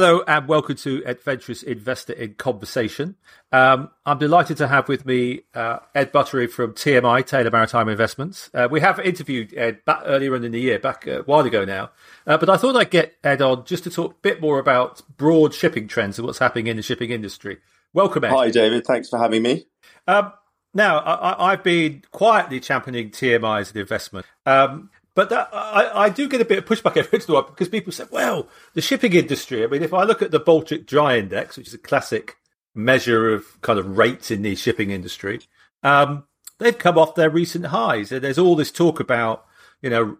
Hello and welcome to Adventurous Investor in Conversation. Um, I'm delighted to have with me uh, Ed Buttery from TMI, Taylor Maritime Investments. Uh, we have interviewed Ed back earlier in the year, back a while ago now, uh, but I thought I'd get Ed on just to talk a bit more about broad shipping trends and what's happening in the shipping industry. Welcome, Ed. Hi, David. Thanks for having me. Um, now, I, have been quietly championing TMI as an investment. Um, but that, I, I, do get a bit of pushback every while because people say, well, the shipping industry. I mean, if I look at the Baltic Dry Index, which is a classic measure of kind of rates in the shipping industry, um, they've come off their recent highs. There's all this talk about, you know,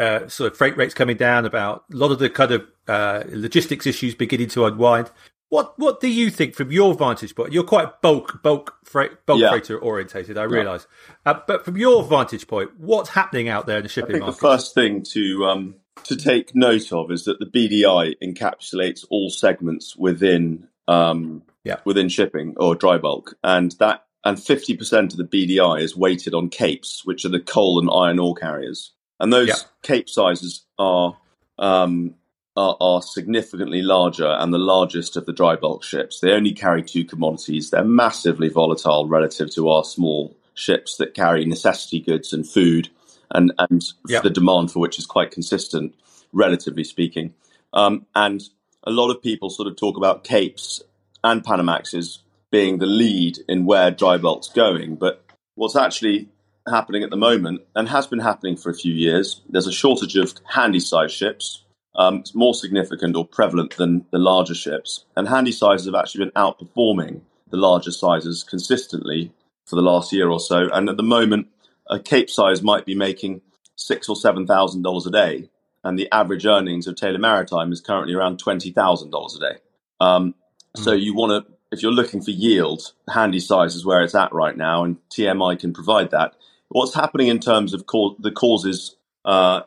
uh, sort of freight rates coming down, about a lot of the kind of uh, logistics issues beginning to unwind. What what do you think from your vantage point? You're quite bulk bulk freight bulk yeah. freighter orientated, I realise. Yeah. Uh, but from your vantage point, what's happening out there in the shipping I think market? The first thing to um, to take note of is that the BDI encapsulates all segments within um, yeah. within shipping or dry bulk, and that and fifty percent of the BDI is weighted on capes, which are the coal and iron ore carriers, and those yeah. cape sizes are um, are, are, significantly larger and the largest of the dry bulk ships. They only carry two commodities. They're massively volatile relative to our small ships that carry necessity goods and food, and and yep. the demand for which is quite consistent, relatively speaking. Um, and a lot of people sort of talk about capes and Panamaxes being the lead in where dry bulk's going, but what's actually happening at the moment and has been happening for a few years. There's a shortage of handy size ships um, it's more significant or prevalent than the larger ships. And handy sizes have actually been outperforming the larger sizes consistently for the last year or so. And at the moment, a Cape size might be making six or seven thousand dollars a day, and the average earnings of Taylor Maritime is currently around twenty thousand dollars a day. Um, mm. So you want to, if you're looking for yield, handy size is where it's at right now, and TMI can provide that. What's happening in terms of co- the causes uh,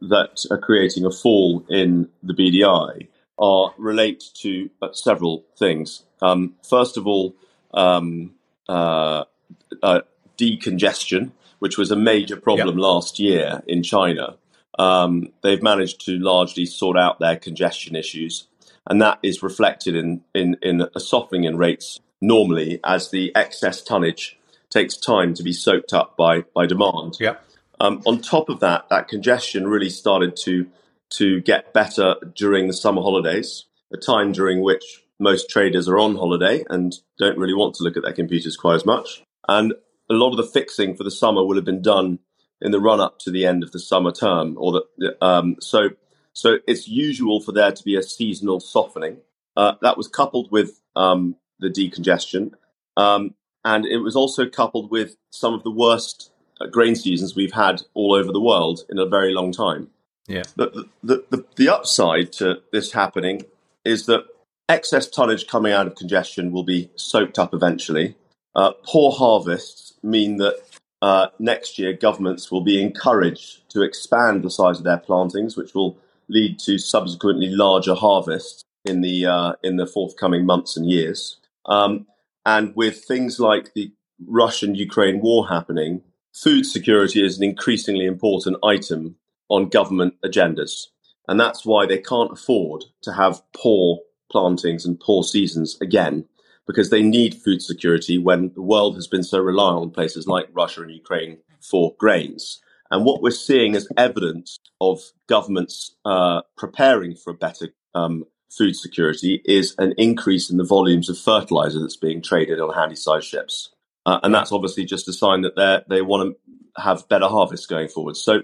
that are creating a fall in the BDI are relate to uh, several things. Um, first of all, um, uh, uh, decongestion, which was a major problem yep. last year in China. Um, they've managed to largely sort out their congestion issues, and that is reflected in, in, in a softening in rates normally as the excess tonnage takes time to be soaked up by, by demand. Yep. Um, on top of that, that congestion really started to to get better during the summer holidays, a time during which most traders are on holiday and don't really want to look at their computers quite as much. And a lot of the fixing for the summer will have been done in the run up to the end of the summer term, or the um, so so it's usual for there to be a seasonal softening. Uh, that was coupled with um, the decongestion, um, and it was also coupled with some of the worst grain seasons we've had all over the world in a very long time. Yeah. The, the, the, the upside to this happening is that excess tonnage coming out of congestion will be soaked up eventually. Uh, poor harvests mean that uh, next year governments will be encouraged to expand the size of their plantings, which will lead to subsequently larger harvests in the uh, in the forthcoming months and years. Um, and with things like the Russian Ukraine war happening, food security is an increasingly important item on government agendas. And that's why they can't afford to have poor plantings and poor seasons again, because they need food security when the world has been so reliant on places like Russia and Ukraine for grains. And what we're seeing as evidence of governments uh, preparing for a better um, food security is an increase in the volumes of fertilizer that's being traded on handy sized ships. Uh, and that's obviously just a sign that they they want to have better harvests going forward. So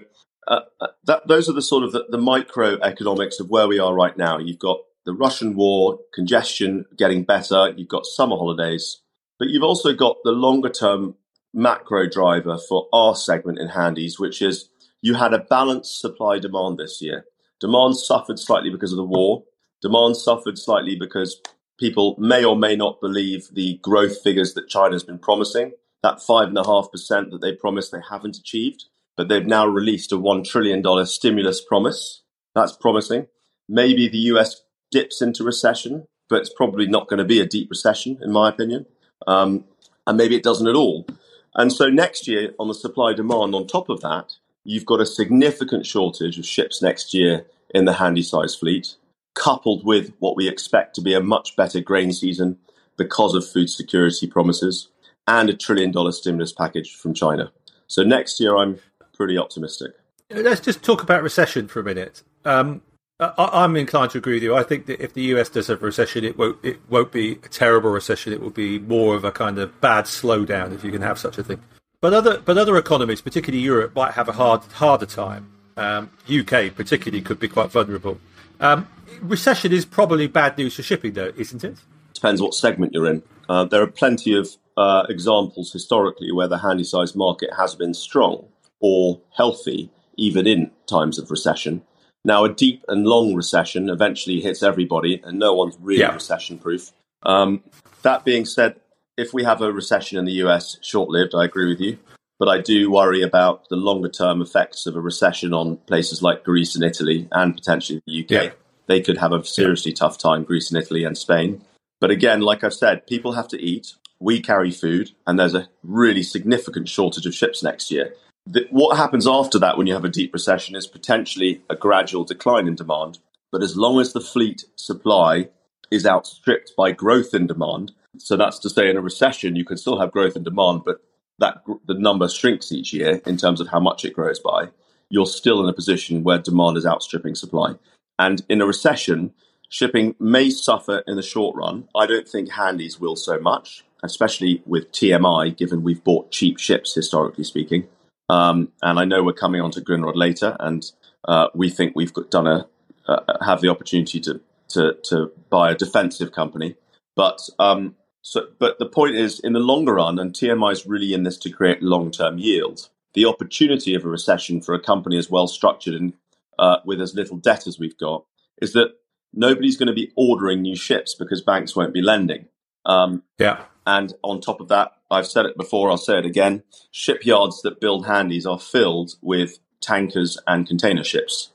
uh, uh, that, those are the sort of the, the microeconomics of where we are right now. You've got the Russian war, congestion getting better. You've got summer holidays, but you've also got the longer term macro driver for our segment in handies, which is you had a balanced supply demand this year. Demand suffered slightly because of the war. Demand suffered slightly because people may or may not believe the growth figures that China's been promising. That five and a half percent that they promised they haven't achieved, but they've now released a one trillion dollar stimulus promise. That's promising. Maybe the US dips into recession, but it's probably not going to be a deep recession, in my opinion. Um, and maybe it doesn't at all. And so next year, on the supply demand, on top of that, you've got a significant shortage of ships next year in the handy size fleet. Coupled with what we expect to be a much better grain season because of food security promises and a trillion dollar stimulus package from China. So next year, I'm pretty optimistic. Let's just talk about recession for a minute. Um, I, am inclined to agree with you. I think that if the US does have a recession, it won't it won't be a terrible recession. It will be more of a kind of bad slowdown, if you can have such a thing. But other but other economies, particularly Europe, might have a hard harder time. Um, UK particularly could be quite vulnerable. Um, recession is probably bad news for shipping, though, isn't it? Depends what segment you're in. Uh, there are plenty of uh, examples historically where the handy size market has been strong or healthy, even in times of recession. Now, a deep and long recession eventually hits everybody, and no one's really yeah. recession proof. Um, that being said, if we have a recession in the US, short lived, I agree with you. But I do worry about the longer term effects of a recession on places like Greece and Italy and potentially the UK. Yeah. They could have a seriously yeah. tough time, Greece and Italy and Spain. But again, like I've said, people have to eat. We carry food, and there's a really significant shortage of ships next year the, what happens after that when you have a deep recession is potentially a gradual decline in demand. But as long as the fleet supply is outstripped by growth in demand, so that's to say, in a recession, you can still have growth in demand, but that the number shrinks each year in terms of how much it grows by. You're still in a position where demand is outstripping supply. And in a recession, shipping may suffer in the short run. I don't think handies will so much, especially with TMI, given we've bought cheap ships, historically speaking. Um, and I know we're coming on to Grindrod later, and uh, we think we've got, done a uh, have the opportunity to, to to buy a defensive company. But um, so, but the point is, in the longer run, and TMI is really in this to create long term yield. The opportunity of a recession for a company as well structured and uh, with as little debt as we've got is that nobody's going to be ordering new ships because banks won't be lending. Um, yeah. And on top of that, I've said it before, I'll say it again. Shipyards that build handies are filled with tankers and container ships.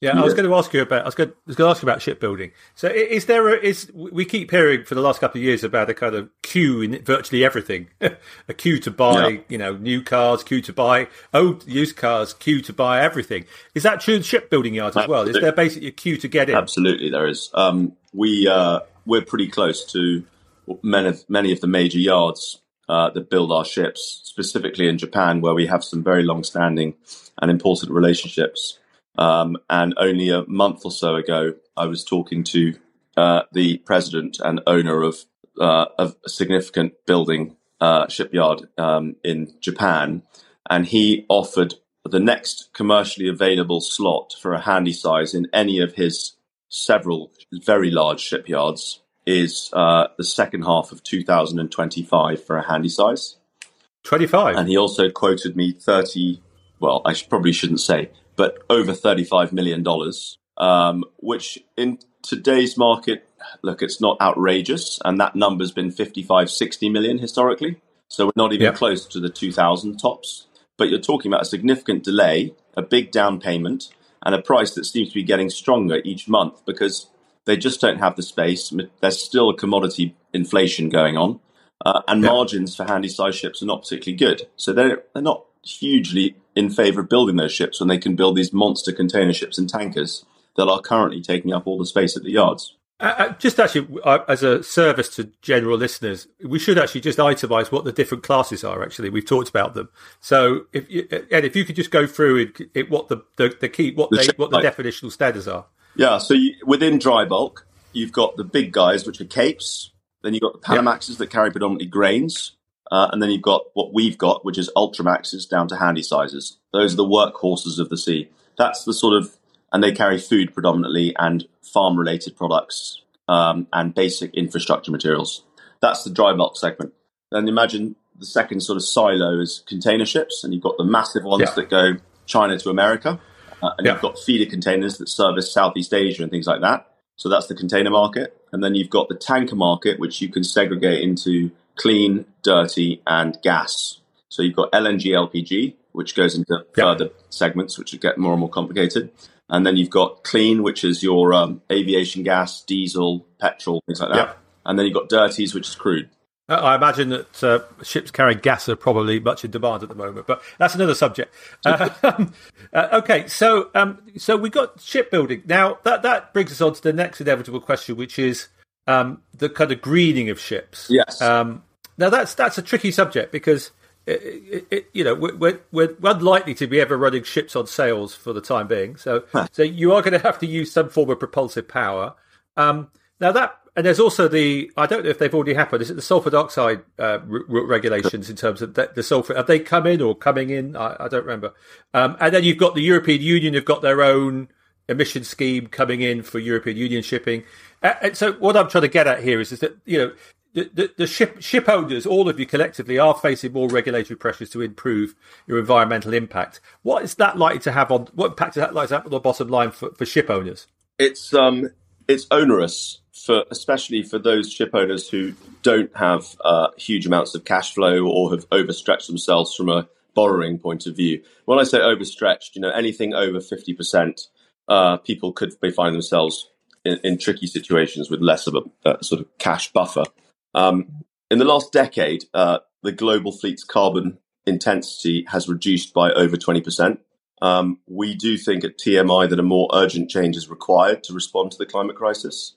Yeah, year. I was going to ask you about. I was going, I was going to ask you about shipbuilding. So, is there a, is we keep hearing for the last couple of years about a kind of queue in virtually everything, a queue to buy, yeah. you know, new cars, queue to buy old used cars, queue to buy everything. Is that true in shipbuilding yards as well? Is there basically a queue to get in? Absolutely, there is. Um, we uh, we're pretty close to many of, many of the major yards uh, that build our ships, specifically in Japan, where we have some very long-standing and important relationships. Um, and only a month or so ago, I was talking to uh, the president and owner of, uh, of a significant building uh, shipyard um, in Japan, and he offered the next commercially available slot for a handy size in any of his several very large shipyards is uh, the second half of 2025 for a handy size. 25. And he also quoted me 30, well, I probably shouldn't say, but over $35 million, um, which in today's market, look, it's not outrageous. And that number's been 55, 60 million historically. So we're not even yep. close to the 2000 tops. But you're talking about a significant delay, a big down payment, and a price that seems to be getting stronger each month because they just don't have the space. There's still a commodity inflation going on, uh, and yeah. margins for handy size ships are not particularly good. So they're they're not hugely in favour of building those ships when they can build these monster container ships and tankers that are currently taking up all the space at the yards. Uh, uh just actually, uh, as a service to general listeners, we should actually just itemise what the different classes are. Actually, we've talked about them. So, if you, Ed, if you could just go through it, it what the, the, the key, what the they, what the definitional standards are. Yeah, so you, within dry bulk, you've got the big guys, which are capes. Then you've got the Panamaxes yep. that carry predominantly grains. Uh, and then you've got what we've got, which is Ultramaxes down to handy sizes. Those are the workhorses of the sea. That's the sort of, and they carry food predominantly and farm related products um, and basic infrastructure materials. That's the dry bulk segment. Then imagine the second sort of silo is container ships, and you've got the massive ones yeah. that go China to America. Uh, and yeah. you've got feeder containers that service Southeast Asia and things like that. So that's the container market. And then you've got the tanker market, which you can segregate into clean, dirty, and gas. So you've got LNG, LPG, which goes into yeah. further segments, which get more and more complicated. And then you've got clean, which is your um, aviation gas, diesel, petrol, things like that. Yeah. And then you've got dirties, which is crude. I imagine that uh, ships carrying gas are probably much in demand at the moment, but that's another subject. Uh, uh, okay, so um, so we got shipbuilding now. That that brings us on to the next inevitable question, which is um, the kind of greening of ships. Yes. Um, now that's that's a tricky subject because it, it, it, you know we're, we're unlikely to be ever running ships on sails for the time being. So so you are going to have to use some form of propulsive power. Um, now that and there's also the I don't know if they've already happened. Is it the sulfur dioxide uh, regulations in terms of the, the, sulfur? Have they come in or coming in? I, I don't remember. Um, and then you've got the European Union. Have got their own emission scheme coming in for European Union shipping. Uh, and so what I'm trying to get at here is, is that you know the, the, ship ship owners, all of you collectively, are facing more regulatory pressures to improve your environmental impact. What is that likely to have on? What impact is that likely to have on the bottom line for, for ship owners? It's um it's onerous for especially for those ship owners who don't have uh, huge amounts of cash flow or have overstretched themselves from a borrowing point of view. When I say overstretched, you know anything over fifty percent, uh, people could find themselves in, in, tricky situations with less of a, a sort of cash buffer. Um, in the last decade, uh, the global fleet's carbon intensity has reduced by over 20%. Um, we do think at TMI that a more urgent change is required to respond to the climate crisis.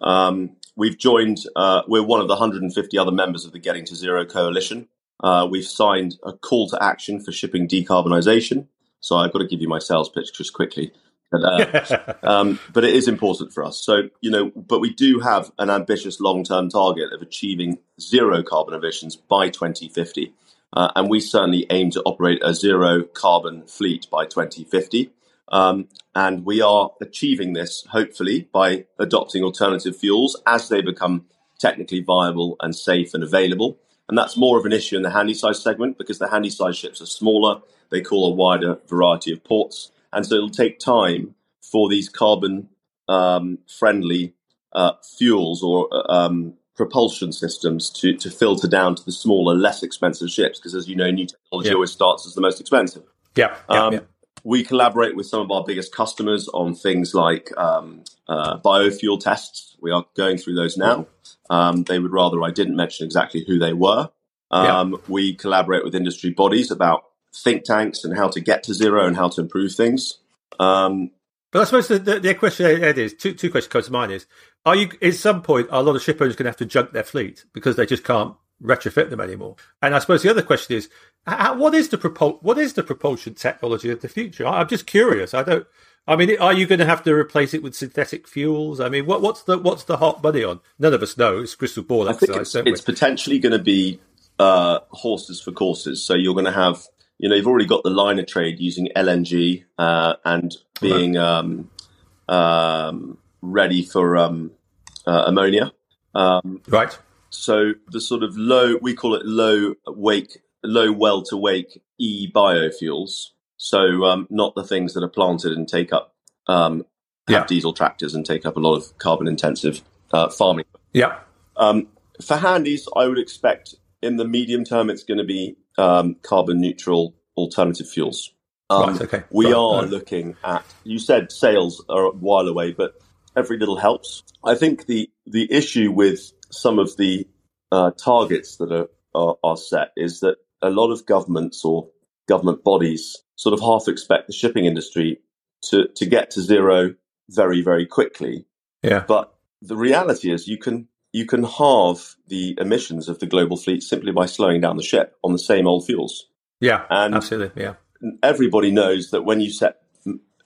Um, we've joined, uh, we're one of the 150 other members of the Getting to Zero Coalition. Uh, we've signed a call to action for shipping decarbonisation. So I've got to give you my sales pitch just quickly. But, uh, um, but it is important for us. So, you know, but we do have an ambitious long term target of achieving zero carbon emissions by 2050. Uh, and we certainly aim to operate a zero carbon fleet by 2050. Um, and we are achieving this, hopefully, by adopting alternative fuels as they become technically viable and safe and available. And that's more of an issue in the handy size segment because the handy size ships are smaller, they call a wider variety of ports. And so it'll take time for these carbon um, friendly uh, fuels or um, propulsion systems to, to filter down to the smaller, less expensive ships. Because as you know, new technology yeah. always starts as the most expensive. Yeah. yeah, um, yeah. We collaborate with some of our biggest customers on things like um, uh, biofuel tests. We are going through those now. Um, they would rather I didn't mention exactly who they were. Um, we collaborate with industry bodies about think tanks and how to get to zero and how to improve things. Um, but I suppose the, the, the question Ed is two two questions come to mind is are you at some point are a lot of ship owners going to have to junk their fleet because they just can't retrofit them anymore? And I suppose the other question is how, what is the propul- what is the propulsion technology of the future? I'm just curious. I don't. I mean, are you going to have to replace it with synthetic fuels? I mean, what, what's the what's the hot money on? None of us know. It's crystal ball exercise. it's, it's potentially going to be uh, horses for courses. So you're going to have you know, you've already got the liner trade using LNG uh, and being um, um, ready for um, uh, ammonia. Um, right. So the sort of low, we call it low wake, low well to wake e biofuels. So um, not the things that are planted and take up um, have yeah. diesel tractors and take up a lot of carbon intensive uh, farming. Yeah. for handies, I would expect in the medium term, it's going to be um, carbon neutral alternative fuels. Um, right, okay. We right. are looking at. You said sales are a while away, but every little helps. I think the the issue with some of the uh, targets that are, are, are set is that a lot of governments or government bodies sort of half expect the shipping industry to to get to zero very very quickly. Yeah. But the reality is you can you can halve the emissions of the global fleet simply by slowing down the ship on the same old fuels. Yeah, and absolutely. Yeah, everybody knows that when you set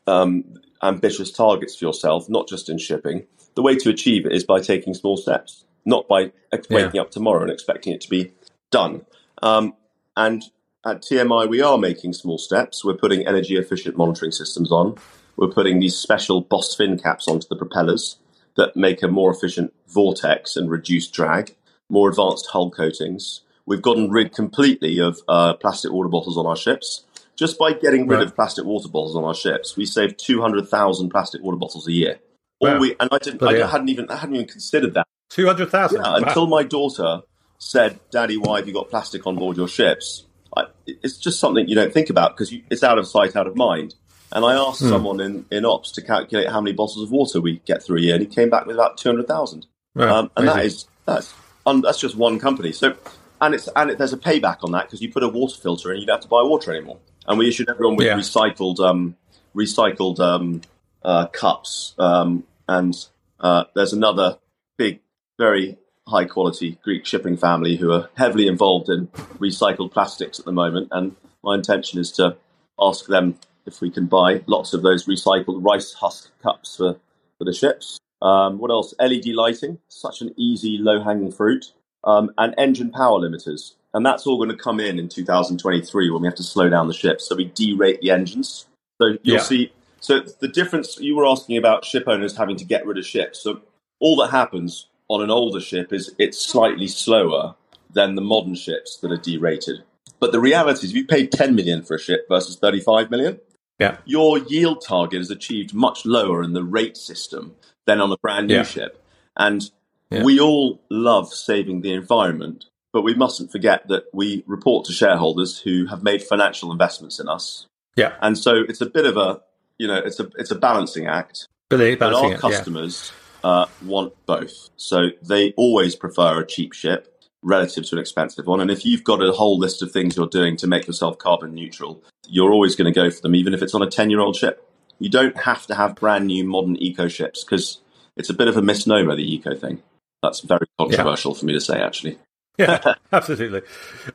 um, ambitious targets for yourself, not just in shipping, the way to achieve it is by taking small steps, not by waking yeah. up tomorrow and expecting it to be done. Um, and at TMI, we are making small steps. We're putting energy efficient monitoring systems on. We're putting these special Boss fin caps onto the propellers that make a more efficient vortex and reduce drag, more advanced hull coatings. We've gotten rid completely of uh, plastic water bottles on our ships. Just by getting rid right. of plastic water bottles on our ships, we save two hundred thousand plastic water bottles a year. Wow. we, and I didn't, I hadn't even, I hadn't even considered that. Two hundred thousand. Yeah, wow. Until my daughter said, "Daddy, why have you got plastic on board your ships?" I, it's just something you don't think about because it's out of sight, out of mind. And I asked hmm. someone in, in ops to calculate how many bottles of water we get through a year, and he came back with about two hundred thousand. Um, and that is that's un, that's just one company. So, and it's and it, there's a payback on that because you put a water filter in, you don't have to buy water anymore. And we issued everyone with yeah. recycled um, recycled um, uh, cups. Um, and uh, there's another big, very high quality Greek shipping family who are heavily involved in recycled plastics at the moment. And my intention is to ask them if we can buy lots of those recycled rice husk cups for, for the ships. Um, what else? LED lighting, such an easy, low hanging fruit, um, and engine power limiters. And that's all going to come in in 2023 when we have to slow down the ships. So we derate the engines. So you'll yeah. see. So the difference you were asking about ship owners having to get rid of ships. So all that happens on an older ship is it's slightly slower than the modern ships that are derated. But the reality is, if you pay 10 million for a ship versus 35 million, yeah. your yield target is achieved much lower in the rate system than on a brand new yeah. ship. And yeah. we all love saving the environment, but we mustn't forget that we report to shareholders who have made financial investments in us. Yeah. And so it's a bit of a, you know, it's a it's a balancing act. But our customers uh, want both. So they always prefer a cheap ship relative to an expensive one. And if you've got a whole list of things you're doing to make yourself carbon neutral, you're always going to go for them, even if it's on a 10 year old ship. You don't have to have brand new modern eco ships because it's a bit of a misnomer, the eco thing. That's very controversial yeah. for me to say, actually. yeah, absolutely.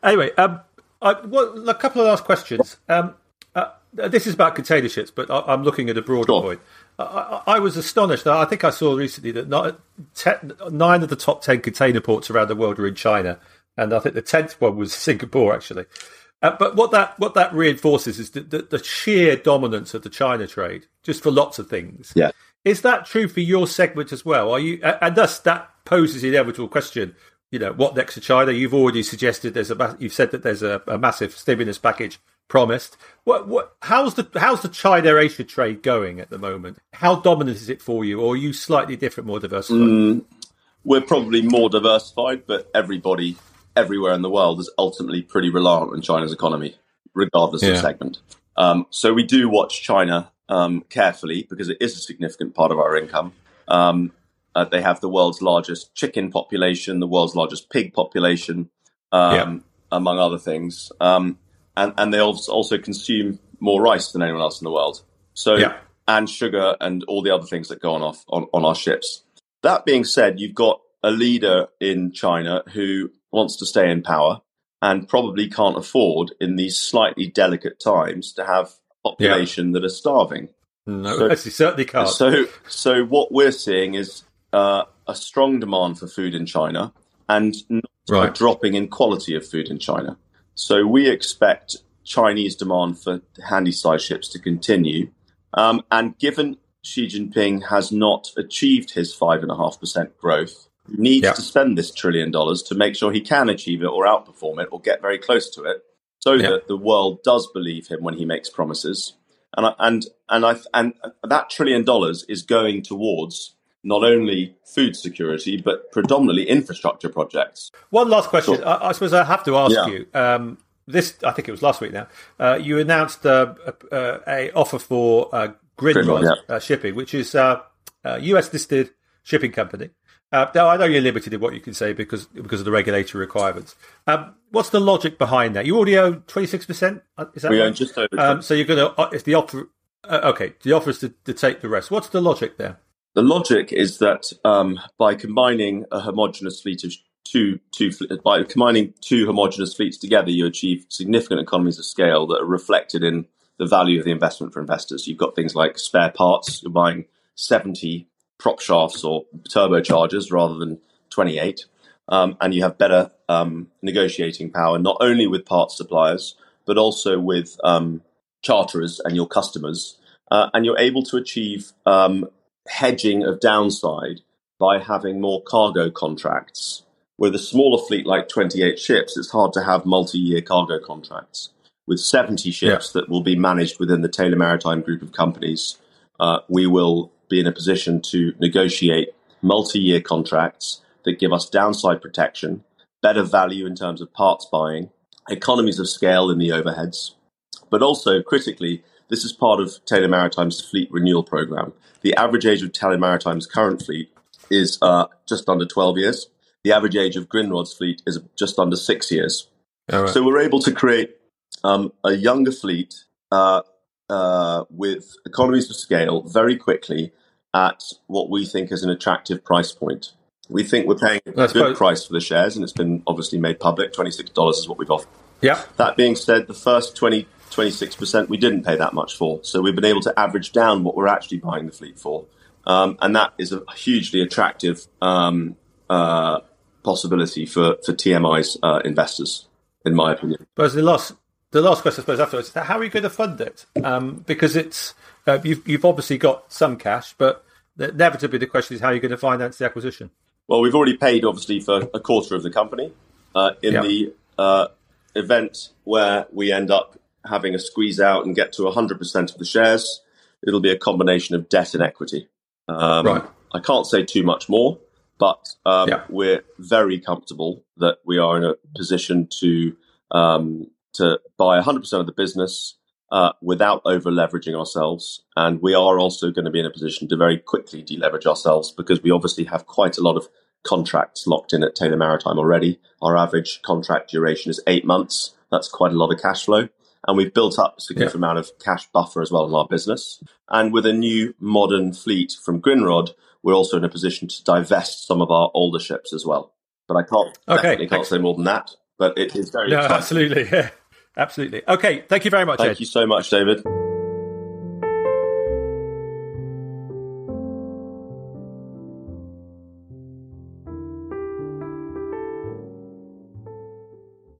Anyway, um, I, well, a couple of last questions. Um, this is about container ships, but I, am looking at a broader sure. point. I, I, was astonished. I think I saw recently that not, ten, nine of the top ten container ports around the world are in China, and I think the tenth one was Singapore, actually. Uh, but what that what that reinforces is the, the, the, sheer dominance of the China trade, just for lots of things. Yeah, is that true for your segment as well? Are you and thus that poses the inevitable question? You know, what next to China? You've already suggested there's a you've said that there's a, a massive stimulus package promised. What what how's the how's the China Asia trade going at the moment? How dominant is it for you, or are you slightly different, more diversified? Mm, we're probably more diversified, but everybody everywhere in the world is ultimately pretty reliant on China's economy, regardless yeah. of segment. Um, so we do watch China um, carefully because it is a significant part of our income. Um, uh, they have the world's largest chicken population, the world's largest pig population, um, yeah. among other things, um, and and they also consume more rice than anyone else in the world. So yeah. and sugar and all the other things that go on off on, on our ships. That being said, you've got a leader in China who wants to stay in power and probably can't afford in these slightly delicate times to have a population yeah. that are starving. No, so, he certainly can't. So, so what we're seeing is uh, a strong demand for food in China and right. a dropping in quality of food in China. So we expect Chinese demand for handy-sized ships to continue. Um, and given Xi Jinping has not achieved his five and a half percent growth, needs yeah. to spend this trillion dollars to make sure he can achieve it or outperform it or get very close to it, so yeah. that the world does believe him when he makes promises. And I, and and I and that trillion dollars is going towards not only food security but predominantly infrastructure projects. One last question. I, I, suppose I have to ask yeah. you. Um, this I think it was last week. Now uh, you announced uh, uh, a offer for uh, Grindrod, yeah. Uh, shipping, which is a US listed shipping company. Uh, now, I know you're limited in what you can say because because of the regulatory requirements. Um, what's the logic behind that? You already own 26%? Uh, is that we right? own just over. Um, so you're going to, uh, if the offer, uh, okay, the offer is to, to, take the rest. What's the logic there? The logic is that um, by combining a homogenous fleet of two, two, by combining two homogenous fleets together, you achieve significant economies of scale that are reflected in the value of the investment for investors. You've got things like spare parts. You're buying 70 prop shafts or turbochargers rather than 28. Um, and you have better um, negotiating power, not only with parts suppliers, but also with um, charterers and your customers. Uh, and you're able to achieve um, hedging of downside by having more cargo contracts. With a smaller fleet like 28 ships, it's hard to have multi year cargo contracts. With 70 ships yeah. that will be managed within the Taylor Maritime group of companies, uh, we will be in a position to negotiate multi-year contracts that give us downside protection, better value in terms of parts buying, economies of scale in the overheads, but also critically, this is part of Taylor Maritime's fleet renewal program. The average age of Taylor Maritime's current fleet is uh, just under 12 years. The average age of Grindrod's fleet is just under six years. Right. So we're able to create um, a younger fleet uh, uh, with economies of scale very quickly at what we think is an attractive price point. We think we're paying a good price for the shares, and it's been obviously made public. $26 is what we've offered. Yeah. That being said, the first 20, 26% we didn't pay that much for. So we've been able to average down what we're actually buying the fleet for. Um, and that is a hugely attractive um, uh, possibility for, for TMI's uh, investors, in my opinion. But the last, the last question, I suppose, afterwards, is how are you going to fund it? Um, because it's uh, you've, you've obviously got some cash, but inevitably the question is how are you going to finance the acquisition? Well, we've already paid, obviously, for a quarter of the company. Uh, in yep. the uh, event where we end up having a squeeze out and get to 100% of the shares, it'll be a combination of debt and equity. Um, right. I can't say too much more, but um, yeah. we're very comfortable that we are in a position to um, to buy 100% of the business uh, without over leveraging ourselves. And we are also going to be in a position to very quickly deleverage ourselves because we obviously have quite a lot of contracts locked in at Taylor Maritime already. Our average contract duration is eight months. That's quite a lot of cash flow. And we've built up a significant yeah. amount of cash buffer as well in our business. And with a new modern fleet from Grindrod, we're also in a position to divest some of our older ships as well. But I can't okay. can't say more than that. But it is very no, absolutely, yeah, absolutely. Okay, thank you very much. Thank Ed. you so much, David.